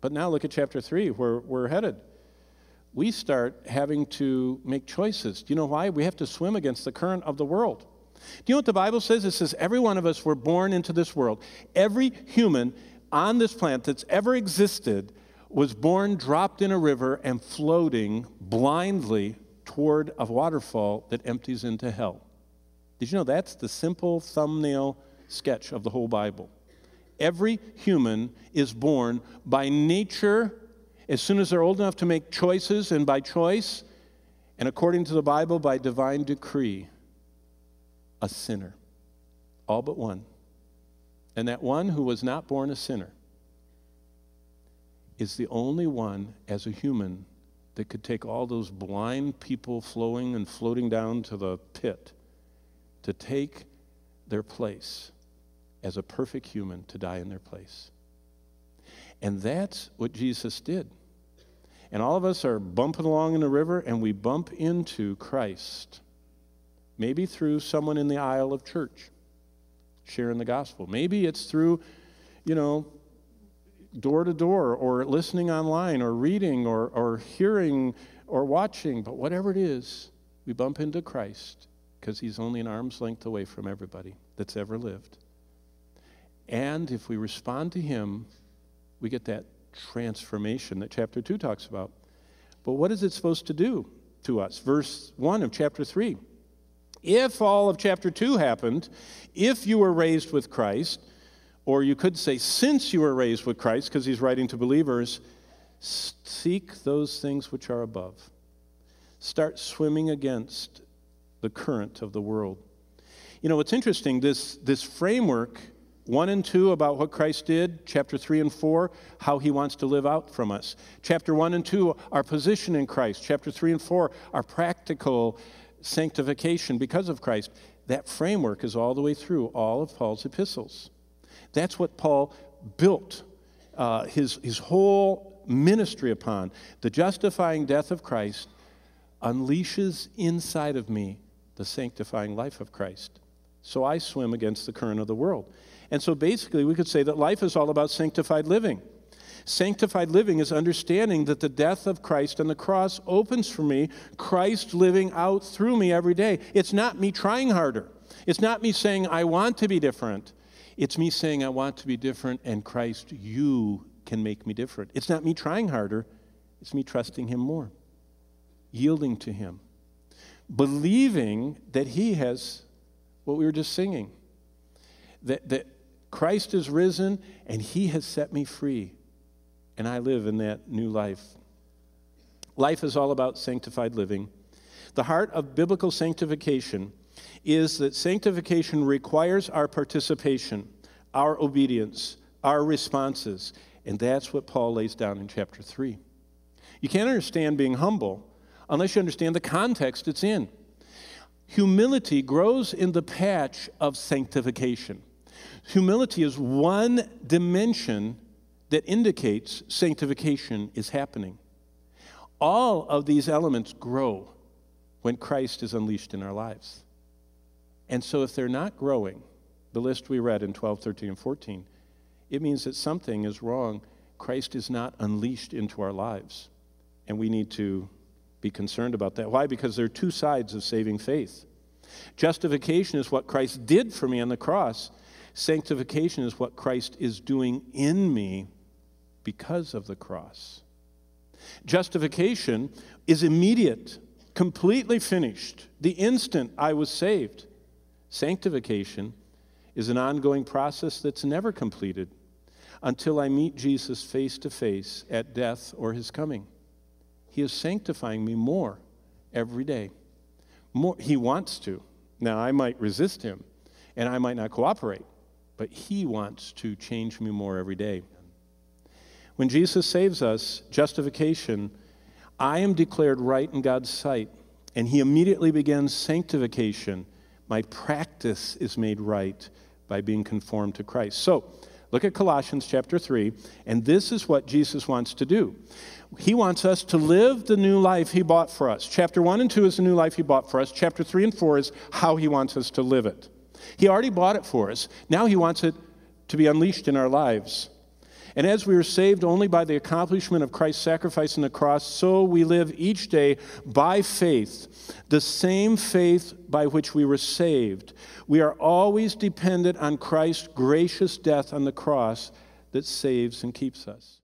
But now look at chapter 3, where we're headed. We start having to make choices. Do you know why? We have to swim against the current of the world. Do you know what the Bible says? It says every one of us were born into this world. Every human on this planet that's ever existed was born, dropped in a river, and floating blindly toward a waterfall that empties into hell. Did you know that's the simple thumbnail sketch of the whole Bible? Every human is born by nature as soon as they're old enough to make choices, and by choice, and according to the Bible, by divine decree, a sinner. All but one. And that one who was not born a sinner is the only one as a human that could take all those blind people flowing and floating down to the pit to take their place as a perfect human to die in their place. And that's what Jesus did. And all of us are bumping along in the river and we bump into Christ. Maybe through someone in the aisle of church sharing the gospel. Maybe it's through, you know, door to door or listening online or reading or, or hearing or watching, but whatever it is, we bump into Christ because he's only an arm's length away from everybody that's ever lived. And if we respond to him, we get that transformation that chapter 2 talks about. But what is it supposed to do to us? Verse 1 of chapter 3. If all of chapter 2 happened, if you were raised with Christ, or you could say, since you were raised with Christ, because he's writing to believers, seek those things which are above. Start swimming against the current of the world. You know, what's interesting, this, this framework, 1 and 2 about what Christ did, chapter 3 and 4, how he wants to live out from us. Chapter 1 and 2, our position in Christ. Chapter 3 and 4, our practical sanctification because of Christ. That framework is all the way through all of Paul's epistles. That's what Paul built uh, his, his whole ministry upon. The justifying death of Christ unleashes inside of me the sanctifying life of Christ. So I swim against the current of the world. And so basically, we could say that life is all about sanctified living. Sanctified living is understanding that the death of Christ on the cross opens for me Christ living out through me every day. It's not me trying harder. It's not me saying, I want to be different. It's me saying, I want to be different, and Christ, you can make me different. It's not me trying harder, it's me trusting Him more, yielding to Him, believing that He has what we were just singing that, that Christ is risen and He has set me free, and I live in that new life. Life is all about sanctified living. The heart of biblical sanctification is that sanctification requires our participation, our obedience, our responses. And that's what Paul lays down in chapter 3. You can't understand being humble unless you understand the context it's in. Humility grows in the patch of sanctification. Humility is one dimension that indicates sanctification is happening. All of these elements grow when Christ is unleashed in our lives. And so if they're not growing, the list we read in 12, 13, and 14, it means that something is wrong. Christ is not unleashed into our lives. And we need to be concerned about that. Why? Because there are two sides of saving faith. Justification is what Christ did for me on the cross. Sanctification is what Christ is doing in me because of the cross. Justification is immediate, completely finished, the instant I was saved. Sanctification is an ongoing process that's never completed until I meet Jesus face to face at death or his coming. Is sanctifying me more every day. More, he wants to. Now, I might resist him and I might not cooperate, but he wants to change me more every day. When Jesus saves us, justification, I am declared right in God's sight, and he immediately begins sanctification my practice is made right by being conformed to Christ. So, look at Colossians chapter 3, and this is what Jesus wants to do. He wants us to live the new life He bought for us. Chapter 1 and 2 is the new life He bought for us. Chapter 3 and 4 is how He wants us to live it. He already bought it for us. Now He wants it to be unleashed in our lives. And as we are saved only by the accomplishment of Christ's sacrifice on the cross, so we live each day by faith, the same faith by which we were saved. We are always dependent on Christ's gracious death on the cross that saves and keeps us.